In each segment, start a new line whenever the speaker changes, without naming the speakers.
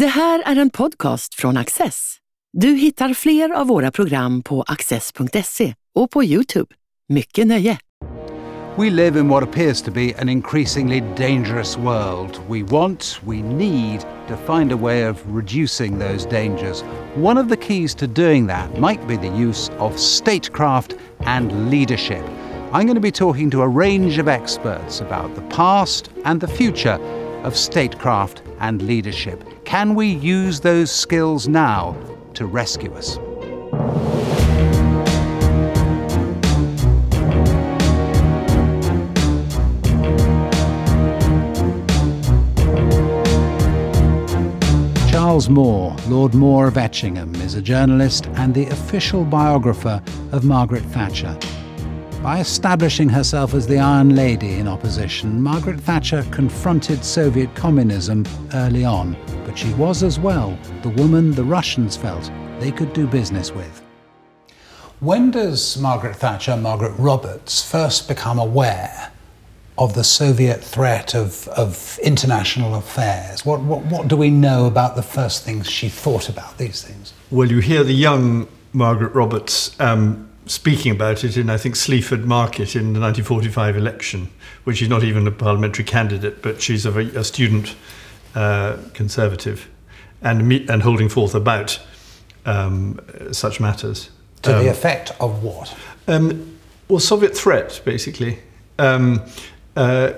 Det här är en podcast från Axess. Du hittar fler av våra program på axess.se och på Youtube. Mycket nöje!
We live in what appears to be an increasingly dangerous world. We want, we need to find a way of reducing those dangers. One of the keys to doing that might be the use of statecraft and leadership. I'm going to be talking to a range of experts about the past and the future of statecraft and leadership. Can we use those skills now to rescue us? Charles Moore, Lord Moore of Etchingham, is a journalist and the official biographer of Margaret Thatcher. By establishing herself as the Iron Lady in opposition, Margaret Thatcher confronted Soviet communism early on, but she was as well the woman the Russians felt they could do business with. When does Margaret Thatcher, Margaret Roberts, first become aware of the Soviet threat of, of international affairs? What, what, what do we know about the first things she thought about these things?
Well, you hear the young Margaret Roberts um, speaking about it in, I think, Sleaford Market in the 1945 election, which is not even a parliamentary candidate, but she's a, a student uh, conservative and, meet, and holding forth about um, such matters.
To
Um,
the effect of what?
um, well, Soviet threat, basically, um, uh,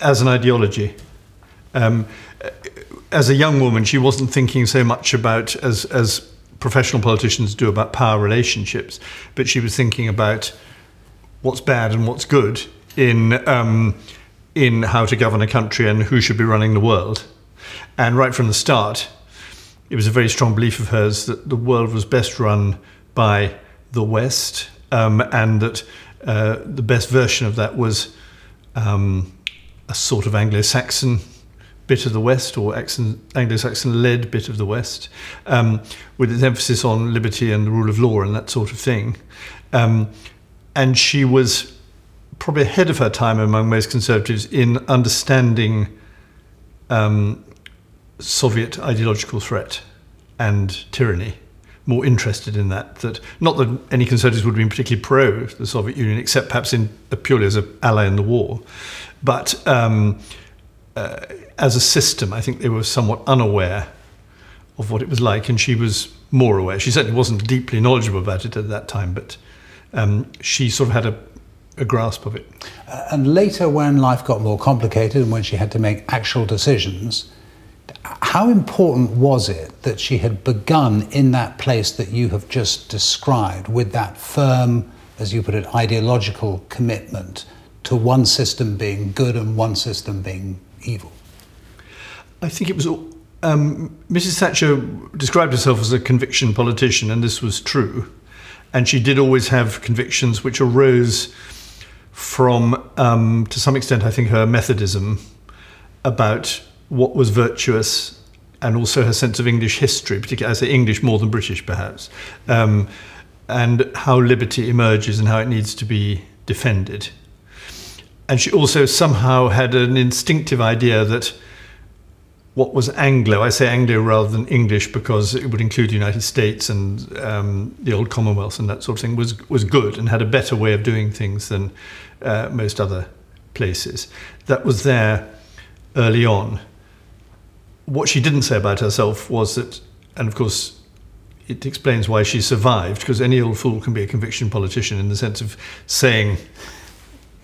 as an ideology. Um, as a young woman, she wasn't thinking so much about, as, as professional politicians do, about power relationships, but she was thinking about what's bad and what's good in, um, in how to govern a country and who should be running the world. And right from the start, it was a very strong belief of hers that the world was best run by the West, um, and that uh, the best version of that was um, a sort of Anglo-Saxon bit of the West, or Anglo-Saxon-led bit of the West, um, with its emphasis on liberty and the rule of law and that sort of thing. Um, and she was probably ahead of her time among most conservatives in understanding um, Soviet ideological threat and tyranny. More interested in that. That not that any conservatives would have been particularly pro the Soviet Union, except perhaps in purely as an ally in the war, but um, uh, as a system, I think they were somewhat unaware of what it was like, and she was more aware. She certainly wasn't deeply knowledgeable about it at that time, but um, she sort of had a, a grasp of it.
Uh, and later, when life got more complicated and when she had to make actual decisions, how important was it that she had begun in that place that you have just described with that firm, as you put it, ideological commitment to one system being good and one system being evil?
I think it was. Um, Mrs. Thatcher described herself as a conviction politician, and this was true. And she did always have convictions which arose from, um, to some extent, I think, her Methodism about what was virtuous and also her sense of English history, particularly, I say English more than British, perhaps, um, and how liberty emerges and how it needs to be defended. And she also somehow had an instinctive idea that what was Anglo, I say Anglo rather than English because it would include the United States and um, the old Commonwealth and that sort of thing, was, was good and had a better way of doing things than uh, most other places. That was there early on. What she didn't say about herself was that, and of course, it explains why she survived, because any old fool can be a conviction politician in the sense of saying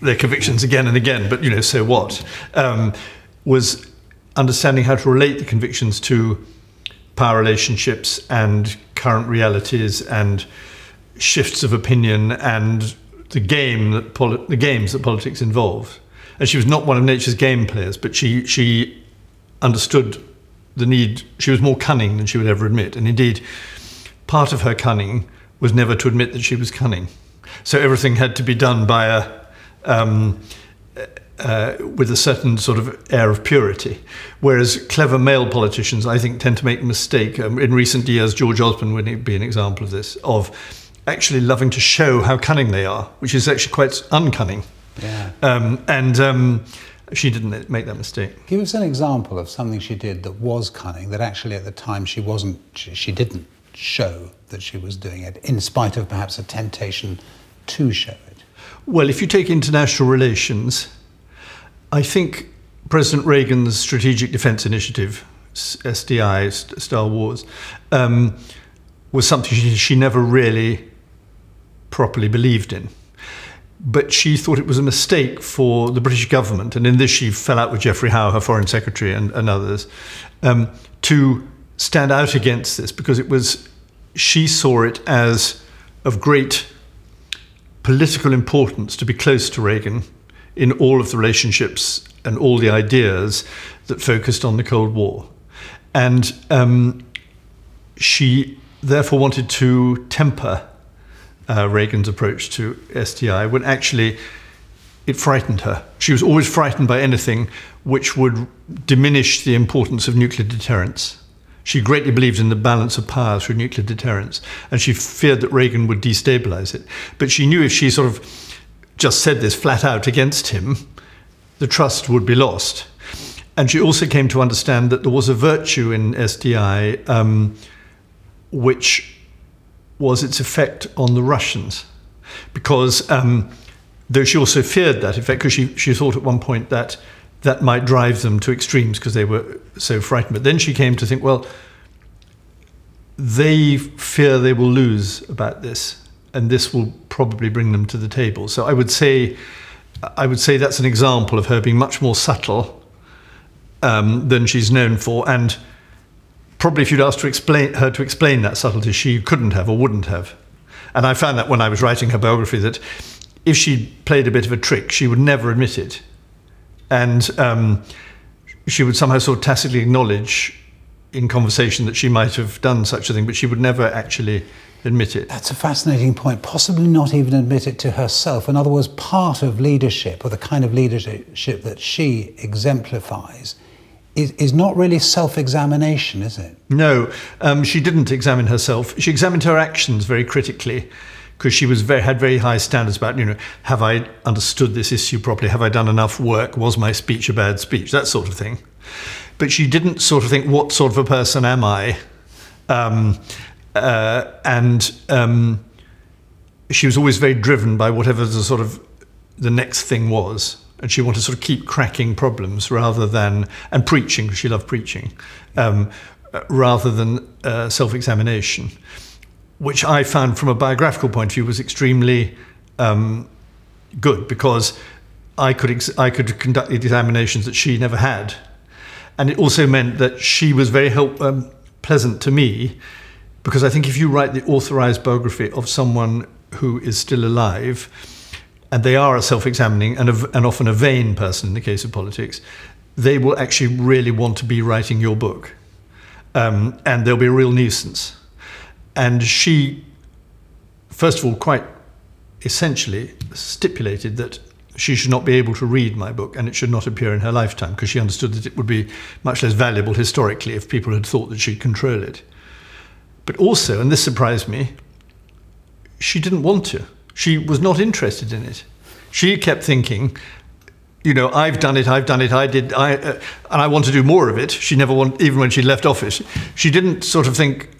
their convictions again and again, but you know, so what? Um, was understanding how to relate the convictions to power relationships and current realities and shifts of opinion and the game that poli- the games that politics involve. And she was not one of nature's game players, but she she understood the need. She was more cunning than she would ever admit, and indeed, part of her cunning was never to admit that she was cunning. So everything had to be done by a um, uh, with a certain sort of air of purity. Whereas clever male politicians, I think, tend to make a mistake. Um, in recent years, George Osborne would be an example of this, of actually loving to show how cunning they are, which is actually quite uncunning.
Yeah.
Um, and um, she didn't make that mistake.
Give us an example of something she did that was cunning, that actually at the time she wasn't, she, she didn't show that she was doing it, in spite of perhaps a temptation to show it.
Well, if you take international relations, I think President Reagan's Strategic Defense Initiative, SDI, Star Wars, um, was something she, she never really properly believed in. But she thought it was a mistake for the British government, and in this she fell out with Geoffrey Howe, her foreign secretary, and, and others, um, to stand out against this because it was she saw it as of great political importance to be close to Reagan in all of the relationships and all the ideas that focused on the Cold War. And um, she therefore wanted to temper uh, Reagan's approach to SDI when actually it frightened her. She was always frightened by anything which would diminish the importance of nuclear deterrence. She greatly believed in the balance of power through nuclear deterrence, and she feared that Reagan would destabilize it. But she knew if she sort of just said this flat out against him, the trust would be lost. And she also came to understand that there was a virtue in SDI um, which was its effect on the Russians. Because um, though she also feared that effect, because she, she thought at one point that that might drive them to extremes because they were so frightened. But then she came to think, well, they fear they will lose about this and this will probably bring them to the table. So I would say, I would say that's an example of her being much more subtle um, than she's known for, and probably if you'd asked to explain her to explain that subtlety, she couldn't have or wouldn't have. And I found that when I was writing her biography that if she played a bit of a trick, she would never admit it, and um, she would somehow sort of tacitly acknowledge in conversation that she might have done such a thing, but she would never actually admit it.
That's a fascinating point. Possibly not even admit it to herself. In other words, part of leadership, or the kind of leadership that she exemplifies, is, is not really self examination, is it?
No, um, she didn't examine herself. She examined her actions very critically because she was very, had very high standards about, you know, have I understood this issue properly? Have I done enough work? Was my speech a bad speech? That sort of thing. But she didn't sort of think, what sort of a person am I? Um, uh, and um, she was always very driven by whatever the sort of the next thing was and she wanted to sort of keep cracking problems rather than and preaching she loved preaching um, rather than uh, self-examination which i found from a biographical point of view was extremely um, good because i could ex- i could conduct the examinations that she never had and it also meant that she was very help, um, pleasant to me because I think if you write the authorized biography of someone who is still alive, and they are a self examining and, and often a vain person in the case of politics, they will actually really want to be writing your book. Um, and they'll be a real nuisance. And she, first of all, quite essentially stipulated that she should not be able to read my book and it should not appear in her lifetime because she understood that it would be much less valuable historically if people had thought that she'd control it. But also, and this surprised me, she didn't want to. She was not interested in it. She kept thinking, you know, I've done it, I've done it, I did, I, uh, and I want to do more of it. She never even when she left office, she didn't sort of think,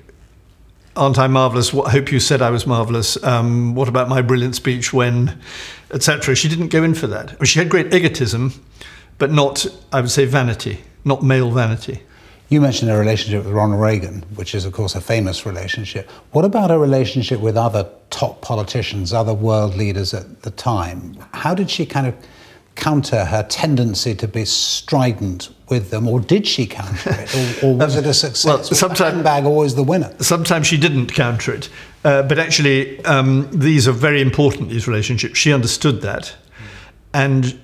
aren't I marvelous? I hope you said I was marvelous. Um, what about my brilliant speech when, etc. She didn't go in for that. She had great egotism, but not, I would say, vanity, not male vanity.
You mentioned her relationship with Ronald Reagan, which is, of course, a famous relationship. What about her relationship with other top politicians, other world leaders at the time? How did she kind of counter her tendency to be strident with them, or did she counter it, or, or was it a success? Well, sometimes bag always the winner.
Sometimes she didn't counter it, uh, but actually, um, these are very important. These relationships, she understood that, and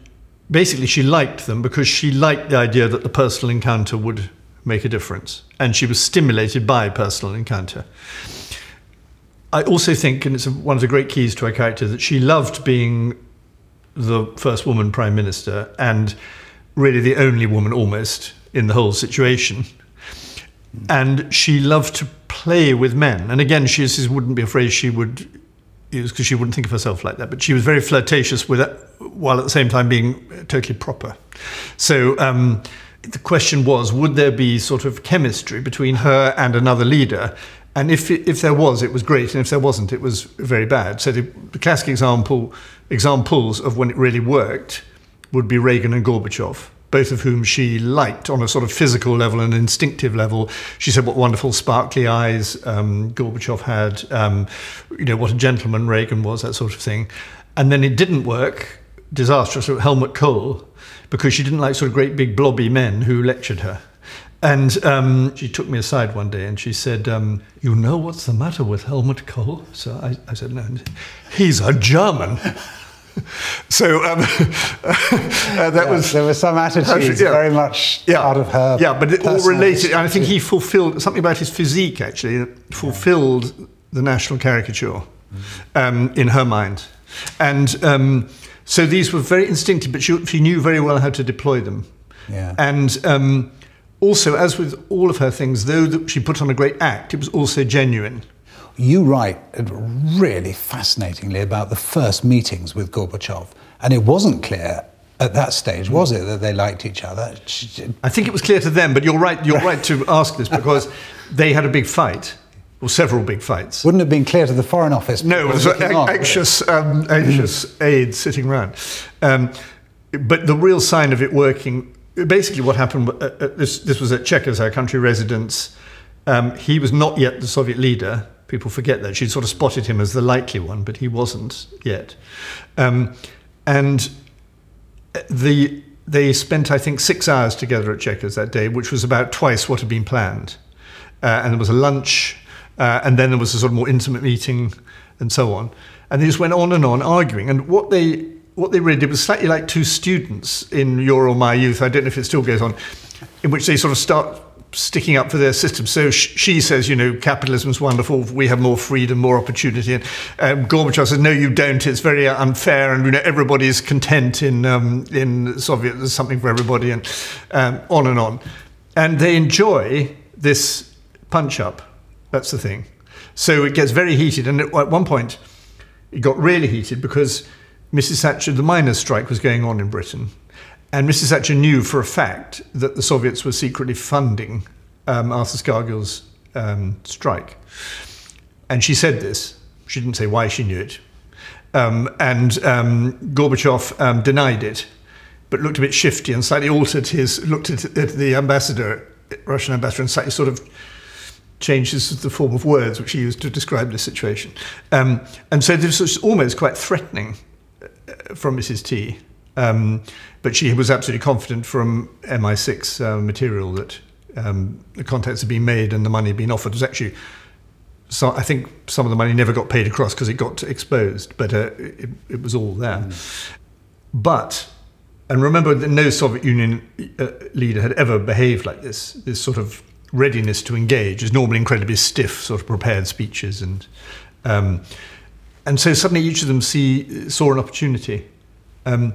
basically, she liked them because she liked the idea that the personal encounter would make a difference. And she was stimulated by personal encounter. I also think, and it's one of the great keys to her character, that she loved being the first woman prime minister and really the only woman almost in the whole situation. And she loved to play with men. And again, she wouldn't be afraid she would was because she wouldn't think of herself like that, but she was very flirtatious with it, while at the same time being totally proper. So um, the question was, would there be sort of chemistry between her and another leader? And if if there was, it was great, and if there wasn't, it was very bad. So the, the classic example examples of when it really worked would be Reagan and Gorbachev both of whom she liked on a sort of physical level and instinctive level. She said what wonderful sparkly eyes um, Gorbachev had, um, you know, what a gentleman Reagan was, that sort of thing. And then it didn't work, disastrous, with Helmut Kohl, because she didn't like sort of great big blobby men who lectured her. And um, she took me aside one day and she said, um, You know what's the matter with Helmut Kohl? So I, I said, No. He's a German. so um, uh, that
Yeah,
was
there were some attitudes
yeah.
very much
yeah.
out of her.
Yeah, but it all related. I think he fulfilled something about his physique. Actually, fulfilled the national caricature um, in her mind, and um, so these were very instinctive. But she, she knew very well how to deploy them.
Yeah.
And um, also, as with all of her things, though that she put on a great act, it was also genuine.
You write really fascinatingly about the first meetings with Gorbachev, and it wasn't clear at that stage, was it, that they liked each other?
I think it was clear to them, but you're right. You're right to ask this because they had a big fight, or several big fights.
Wouldn't have been clear to the Foreign Office.
No, it was
on,
anxious, um, anxious aides sitting around. Um, but the real sign of it working, basically, what happened. uh, uh, this this was at Chequers, our country residence. Um, he was not yet the Soviet leader. People forget that she'd sort of spotted him as the likely one, but he wasn't yet. Um, and the they spent, I think, six hours together at Chequers that day, which was about twice what had been planned. Uh, and there was a lunch, uh, and then there was a sort of more intimate meeting, and so on. And they just went on and on arguing. And what they what they really did was slightly like two students in Your or My Youth. I don't know if it still goes on, in which they sort of start sticking up for their system. So sh- she says, you know, capitalism's wonderful. We have more freedom, more opportunity. And um, Gorbachev says, no, you don't. It's very uh, unfair, and you know, everybody's content in um, in Soviet. There's something for everybody, and um, on and on. And they enjoy this punch up. That's the thing. So it gets very heated, and at one point, it got really heated because Mrs. Thatcher, the miners' strike was going on in Britain, and Mrs. Thatcher knew for a fact that the Soviets were secretly funding um, Arthur Scargill's um, strike. And she said this. She didn't say why she knew it. Um, and um, Gorbachev um, denied it, but looked a bit shifty and slightly altered his, looked at, at the ambassador, Russian ambassador, and slightly sort of changes the form of words which he used to describe this situation. Um, and so this was almost quite threatening uh, from Mrs. T. Um, but she was absolutely confident from MI6 uh, material that um, the contacts had been made and the money had been offered. It was actually, so I think some of the money never got paid across because it got exposed, but uh, it, it was all there. But, and remember that no Soviet Union uh, leader had ever behaved like this, this sort of readiness to engage is normally incredibly stiff, sort of prepared speeches. And, um, and so suddenly each of them see, saw an opportunity. Um,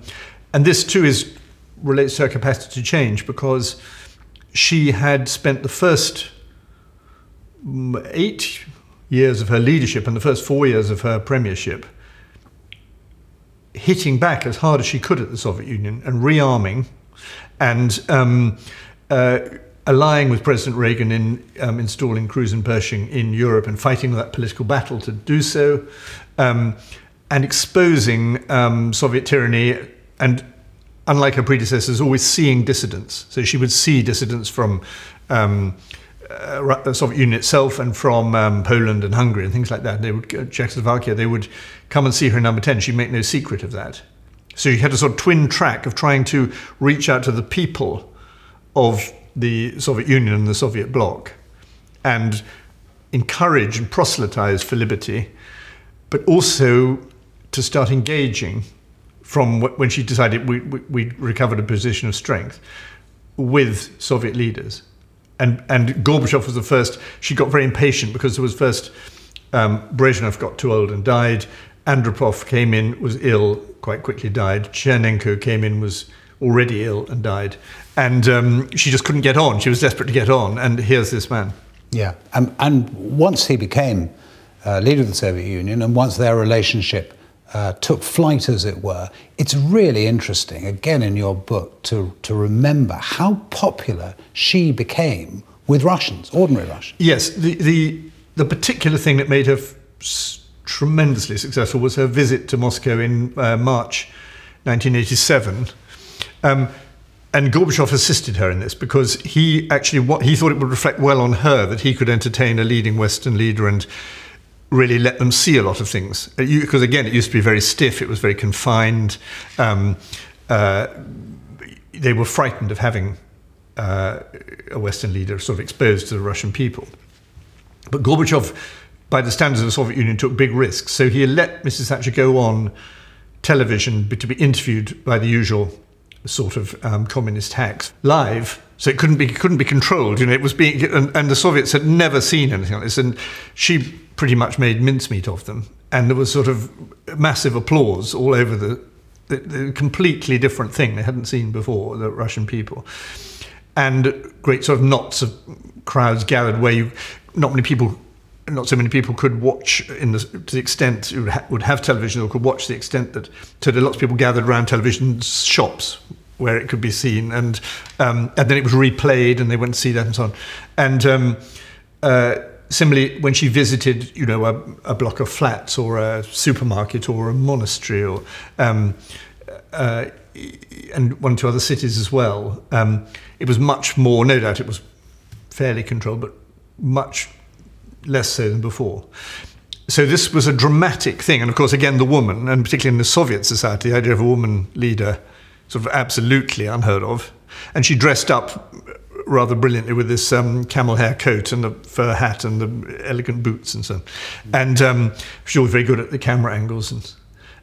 and this too is relates to her capacity to change because she had spent the first mm, eight years of her leadership and the first four years of her premiership hitting back as hard as she could at the Soviet Union and rearming and um, uh, allying with President Reagan in um, installing Cruise and Pershing in Europe and fighting that political battle to do so, um, and exposing um, Soviet tyranny and. Unlike her predecessors, always seeing dissidents. So she would see dissidents from um, uh, the Soviet Union itself and from um, Poland and Hungary and things like that. They would Czechoslovakia. They would come and see her in number ten. She'd make no secret of that. So you had a sort of twin track of trying to reach out to the people of the Soviet Union and the Soviet bloc, and encourage and proselytize for liberty, but also to start engaging from when she decided we, we, we recovered a position of strength with Soviet leaders. And, and Gorbachev was the first, she got very impatient because there was first um, Brezhnev got too old and died. Andropov came in, was ill, quite quickly died. Chernenko came in, was already ill and died. And um, she just couldn't get on. She was desperate to get on. And here's this man.
Yeah, and, and once he became uh, leader of the Soviet Union, and once their relationship uh, took flight, as it were, it's really interesting, again in your book, to, to remember how popular she became with Russians, ordinary Russians.
Yes, the, the, the particular thing that made her f- tremendously successful was her visit to Moscow in uh, March 1987. Um, and Gorbachev assisted her in this because he actually what he thought it would reflect well on her that he could entertain a leading Western leader and really let them see a lot of things. Because again, it used to be very stiff; it was very confined. Um, uh, they were frightened of having uh, a Western leader sort of exposed to the Russian people. But Gorbachev, by the standards of the Soviet Union, took big risks. So he let Mrs. Thatcher go on television to be interviewed by the usual sort of um, communist hacks live. So it couldn't be couldn't be controlled. You know, it was being and, and, the Soviets had never seen anything like this, and she pretty much made mincemeat of them. And there was sort of massive applause all over the, the, the completely different thing they hadn't seen before. The Russian people, and great sort of knots of crowds gathered where you not many people not so many people could watch in the, to the extent would, ha- would have television or could watch the extent that so lots of people gathered around television shops where it could be seen. And um, and then it was replayed and they went to see that and so on. And um, uh, similarly when she visited you know a, a, block of flats or a supermarket or a monastery or um, uh, and one or two other cities as well um, it was much more no doubt it was fairly controlled but much less so than before. So this was a dramatic thing, and of course, again, the woman, and particularly in the Soviet society, the idea of a woman leader, sort of absolutely unheard of. And she dressed up rather brilliantly with this um, camel hair coat and the fur hat and the elegant boots and so on. And um, she was very good at the camera angles. And,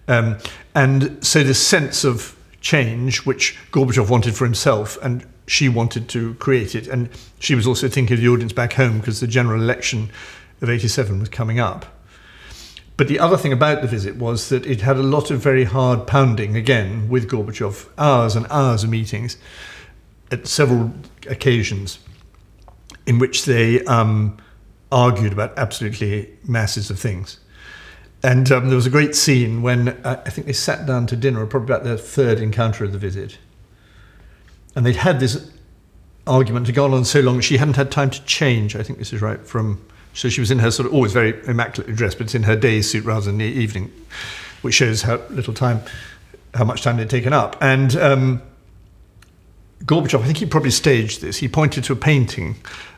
um, and so this sense of change, which Gorbachev wanted for himself, and she wanted to create it. And she was also thinking of the audience back home because the general election of 87 was coming up. But the other thing about the visit was that it had a lot of very hard pounding, again, with Gorbachev, hours and hours of meetings at several occasions in which they um, argued about absolutely masses of things. And um, there was a great scene when uh, I think they sat down to dinner, probably about their third encounter of the visit and they'd had this argument to go on so long she hadn't had time to change. I think this is right from. So she was in her sort of always very immaculately dressed, but it's in her day suit rather than the evening, which shows how little time, how much time they'd taken up. And um, Gorbachev, I think he probably staged this. He pointed to a painting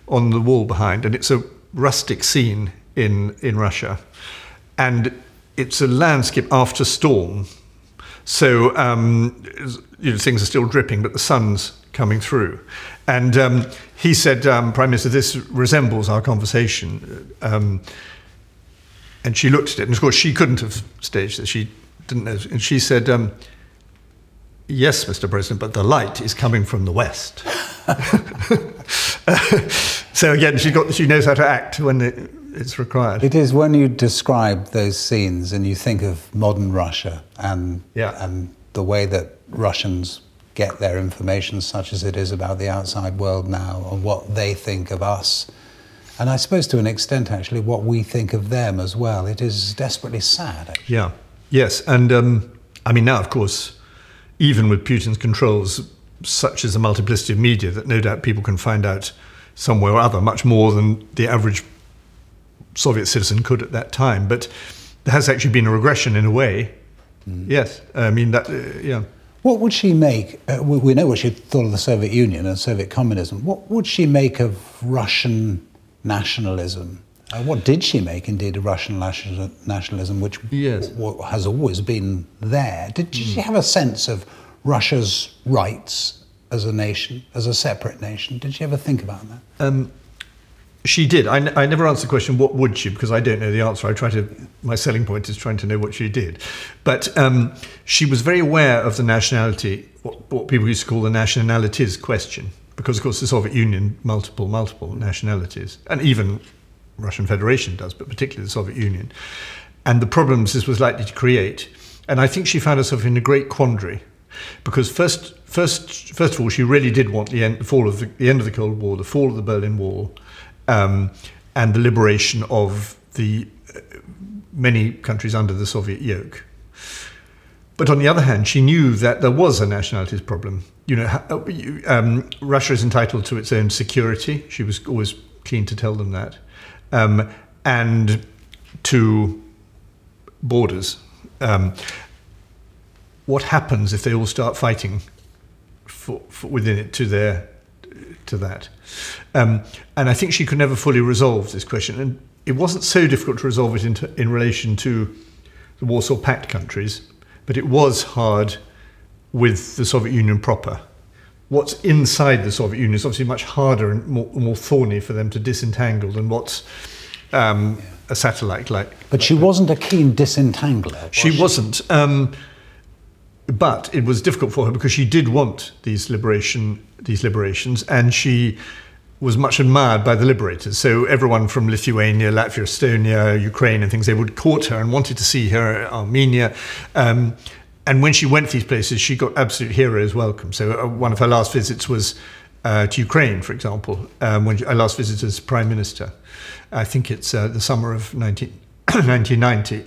on the wall behind, and it's a rustic scene in in Russia, and it's a landscape after storm. So um, you know, things are still dripping, but the sun's coming through. And um, he said, um, Prime Minister, this resembles our conversation. Um, and she looked at it, and of course, she couldn't have staged this. She didn't know. And she said, um, Yes, Mr. President, but the light is coming from the west. so again, she got she knows how to act when it, it's required.
It is when you describe those scenes and you think of modern Russia and yeah. and the way that Russians get their information, such as it is about the outside world now, and what they think of us. And I suppose to an extent, actually, what we think of them as well. It is desperately sad. Actually.
Yeah. Yes. And um, I mean, now, of course, even with Putin's controls, such as the multiplicity of media, that no doubt people can find out somewhere or other much more than the average Soviet citizen could at that time. But there has actually been a regression in a way. Mm. Yes. I mean, that, uh, yeah.
What would she make? Uh, we know what she thought of the Soviet Union and Soviet communism. What would she make of Russian nationalism? Uh, what did she make, indeed, of Russian nationalism, which yes. w- has always been there? Did mm. she have a sense of Russia's rights as a nation, as a separate nation? Did she ever think about that? Um,
she did. I, n- I never answered the question, what would she? Because I don't know the answer. I try to, my selling point is trying to know what she did. But um, she was very aware of the nationality, what, what people used to call the nationalities question. Because, of course, the Soviet Union, multiple, multiple nationalities. And even Russian Federation does, but particularly the Soviet Union. And the problems this was likely to create. And I think she found herself in a great quandary. Because first, first, first of all, she really did want the end, the fall of the, the end of the Cold War, the fall of the Berlin Wall, um, and the liberation of the many countries under the Soviet yoke. But on the other hand, she knew that there was a nationalities problem. You know, uh, um, Russia is entitled to its own security. She was always keen to tell them that, um, and to borders. Um, what happens if they all start fighting for, for within it to their to that? Um, and I think she could never fully resolve this question. And it wasn't so difficult to resolve it in, in relation to the Warsaw Pact countries but it was hard with the Soviet Union proper. What's inside the Soviet Union is obviously much harder and more, more thorny for them to disentangle than what's um, a satellite like.
But she wasn't a keen disentangler. Was
she, she, wasn't. Um, but it was difficult for her because she did want these liberation, these liberations, and she was much admired by the liberators. So everyone from Lithuania, Latvia, Estonia, Ukraine, and things, they would court her and wanted to see her, Armenia. Um, and when she went to these places, she got absolute heroes welcome. So uh, one of her last visits was uh, to Ukraine, for example, um, when she, last visit as prime minister. I think it's uh, the summer of 19, 1990.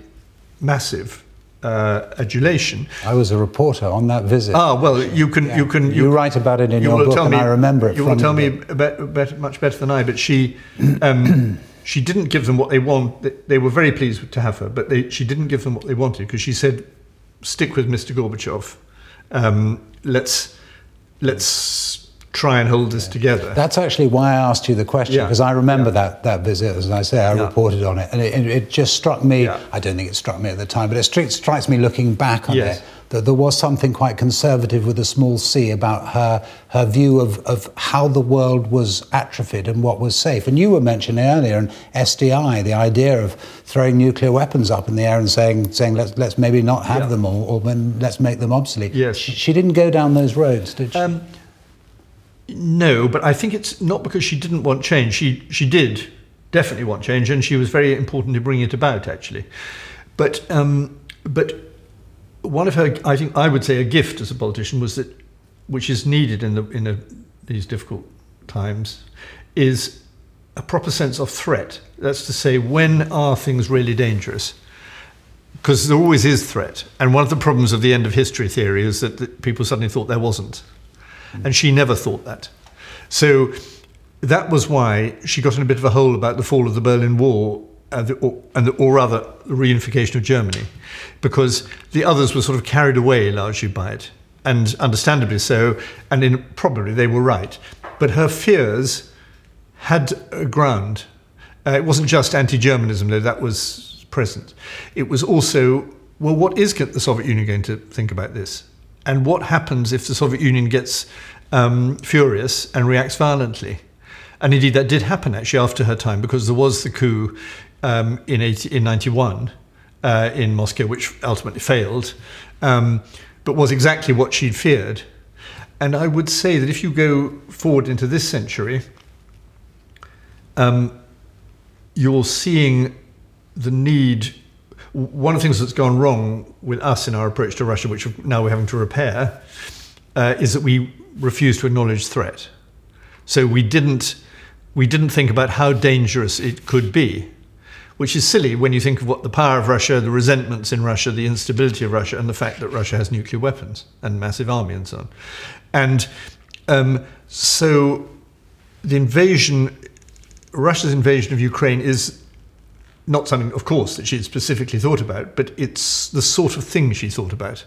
Massive uh, adulation.
I was a reporter on that visit.
Ah, well, you can yeah. you can
you, you, write about it in you your book, and me, I remember it.
You will tell me much better than I. But she um, she didn't give them what they want. They were very pleased to have her, but they, she didn't give them what they wanted because she said, "Stick with Mr. Gorbachev. Um, let's let's." Try and hold us together.
That's actually why I asked you the question because yeah. I remember yeah. that that visit. As I say, I yeah. reported on it, and it, it just struck me. I don't think it struck me at the time, but it strikes me looking back on yes. it that there was something quite conservative with a small c about her her view of, of how the world was atrophied and what was safe. And you were mentioning earlier, an SDI, the idea of throwing nuclear weapons up in the air and saying saying let's let's maybe not have them all, or, or let's make them obsolete.
Yes.
She, she, didn't go down those roads, did she? Um,
no, but I think it's not because she didn't want change. She she did definitely want change, and she was very important in bringing it about actually. But um, but one of her, I think, I would say, a gift as a politician was that, which is needed in the in a, these difficult times, is a proper sense of threat. That's to say, when are things really dangerous? Because there always is threat, and one of the problems of the end of history theory is that, that people suddenly thought there wasn't. And she never thought that. So that was why she got in a bit of a hole about the fall of the Berlin Wall, the, or, and the, or rather, the reunification of Germany, because the others were sort of carried away largely by it, and understandably so, and in, probably they were right. But her fears had a ground. Uh, it wasn't just anti Germanism, though that was present. It was also, well, what is the Soviet Union going to think about this? And what happens if the Soviet Union gets um, furious and reacts violently. And indeed, that did happen actually after her time because there was the coup um, in, 80, in 91 uh, in Moscow, which ultimately failed, um, but was exactly what she'd feared. And I would say that if you go forward into this century, um, you're seeing the need one of the things that's gone wrong with us in our approach to Russia, which now we're having to repair, uh, is that we refuse to acknowledge threat. So we didn't we didn't think about how dangerous it could be, which is silly when you think of what the power of Russia, the resentments in Russia, the instability of Russia, and the fact that Russia has nuclear weapons and massive army and so on. And um, so the invasion, Russia's invasion of Ukraine is not something, of course, that she had specifically thought about, but it's the sort of thing she thought about.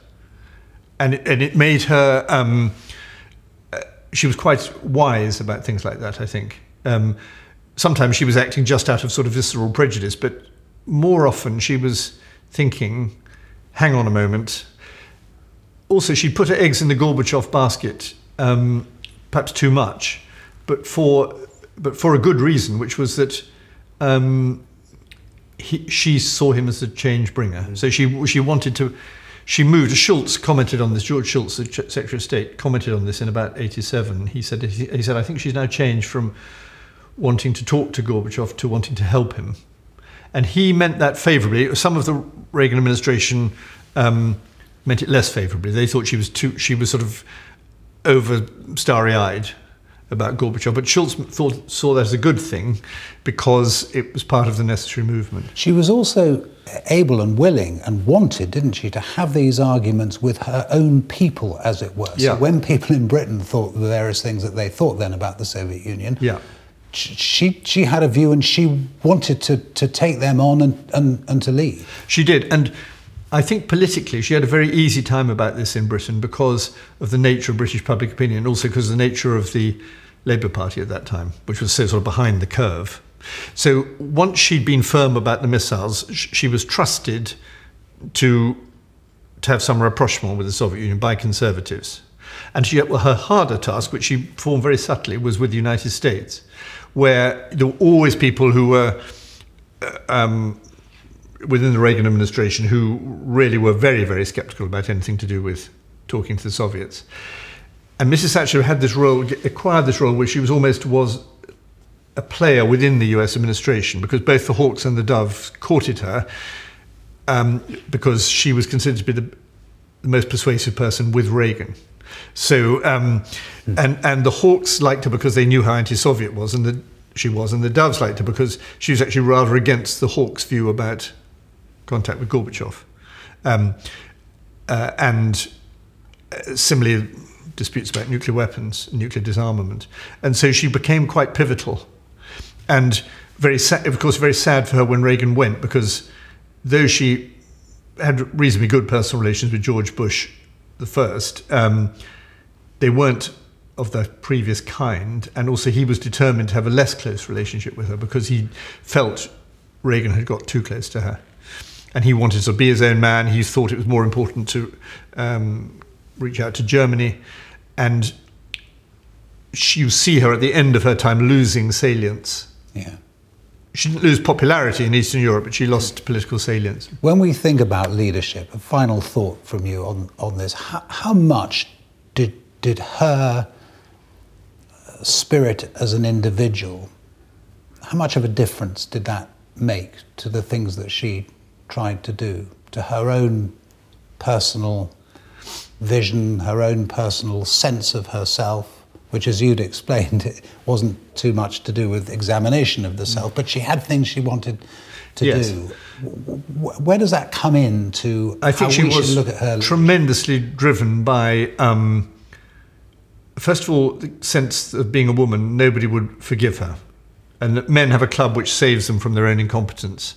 And it, and it made her, um, uh, she was quite wise about things like that, I think. Um, sometimes she was acting just out of sort of visceral prejudice, but more often she was thinking, hang on a moment. Also, she put her eggs in the Gorbachev basket, um, perhaps too much, but for, but for a good reason, which was that um, he, she saw him as a change bringer. So she she wanted to. She moved. Shultz commented on this. George Shultz, the Secretary of State, commented on this in about '87. He said he, he said I think she's now changed from wanting to talk to Gorbachev to wanting to help him, and he meant that favourably. Some of the Reagan administration um, meant it less favourably. They thought she was too. She was sort of over starry-eyed about Gorbachev. But Shultz thought, saw that as a good thing because it was part of the necessary movement.
She was also able and willing and wanted, didn't she, to have these arguments with her own people, as it were.
Yeah.
So when people in Britain thought the various things that they thought then about the Soviet Union,
Yeah.
she, she had a view and she wanted to, to take them on and, and, and to lead.
She did. And I think politically, she had a very easy time about this in Britain because of the nature of British public opinion, and also because of the nature of the Labour Party at that time, which was so sort of behind the curve. So once she'd been firm about the missiles, she was trusted to to have some rapprochement with the Soviet Union by conservatives. And she, well, her harder task, which she performed very subtly, was with the United States, where there were always people who were uh, um, within the Reagan administration who really were very, very skeptical about anything to do with talking to the Soviets. And Mrs. Thatcher had this role, acquired this role where she was almost was a player within the US administration because both the Hawks and the Doves courted her um, because she was considered to be the, the most persuasive person with Reagan. So, um, and and the Hawks liked her because they knew how anti-Soviet was, and the she was, and the Doves liked her because she was actually rather against the Hawks' view about contact with Gorbachev, um, uh, and uh, similarly disputes about nuclear weapons, nuclear disarmament, and so she became quite pivotal, and very of course very sad for her when Reagan went because though she had reasonably good personal relations with George Bush the first, um, they weren't of the previous kind, and also he was determined to have a less close relationship with her because he felt Reagan had got too close to her, and he wanted to be his own man. He thought it was more important to um, reach out to Germany, and she, you see her at the end of her time losing salience.
Yeah.
She didn't lose popularity in Eastern Europe, but she lost political salience.
When we think about leadership, a final thought from you on, on this, how, how much did, did her uh, spirit as an individual, how much of a difference did that make to the things that she tried to do, to her own personal vision, her own personal sense of herself? Which, as you'd explained, it wasn't too much to do with examination of the self, but she had things she wanted to
Yes.
do. Where does that come in to
I think
how
she
we
was
look at her?
tremendously driven by, um, first of all, the sense of being a woman, nobody would forgive her. And that men have a club which saves them from their own incompetence.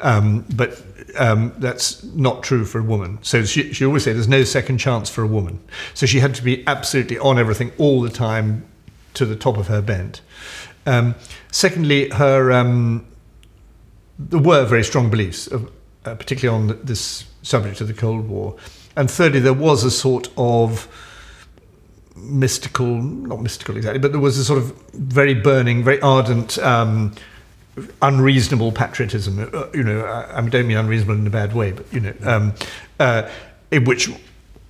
Um, but um, that's not true for a woman. So she, she always said there's no second chance for a woman. So she had to be absolutely on everything all the time to the top of her bent. Um, secondly, her um, there were very strong beliefs, of, uh, particularly on th- this subject of the Cold War. And thirdly, there was a sort of mystical, not mystical exactly, but there was a sort of very burning, very ardent, um, unreasonable patriotism. Uh, you know, I, I don't mean unreasonable in a bad way, but you know, um, uh, in which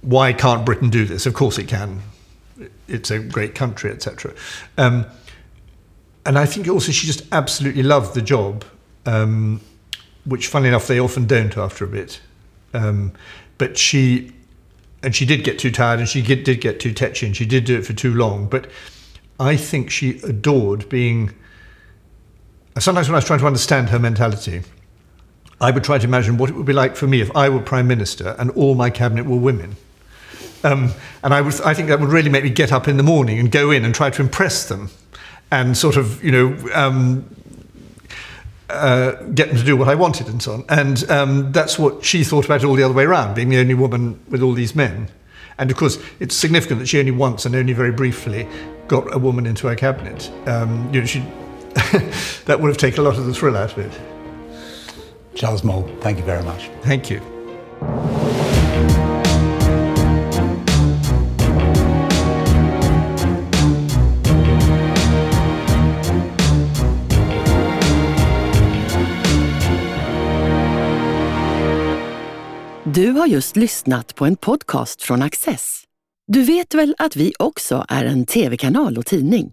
why can't Britain do this? Of course it can. It's a great country, etc. Um, and I think also she just absolutely loved the job, um, which, funnily enough, they often don't after a bit. Um, but she, and she did get too tired, and she get, did get too tetchy, and she did do it for too long. But I think she adored being. Sometimes when I was trying to understand her mentality, I would try to imagine what it would be like for me if I were prime minister and all my cabinet were women. Um, and I, would, I think that would really make me get up in the morning and go in and try to impress them and sort of, you know, um, uh, get them to do what I wanted and so on. And um, that's what she thought about it all the other way around, being the only woman with all these men. And of course, it's significant that she only once and only very briefly got a woman into her cabinet. Um, you know, she, that would have taken a lot of the thrill out of it.
Charles Mole, thank you very much.
Thank you.
Du har just lyssnat på en podcast från Access. Du vet väl att vi också är en tv-kanal och tidning?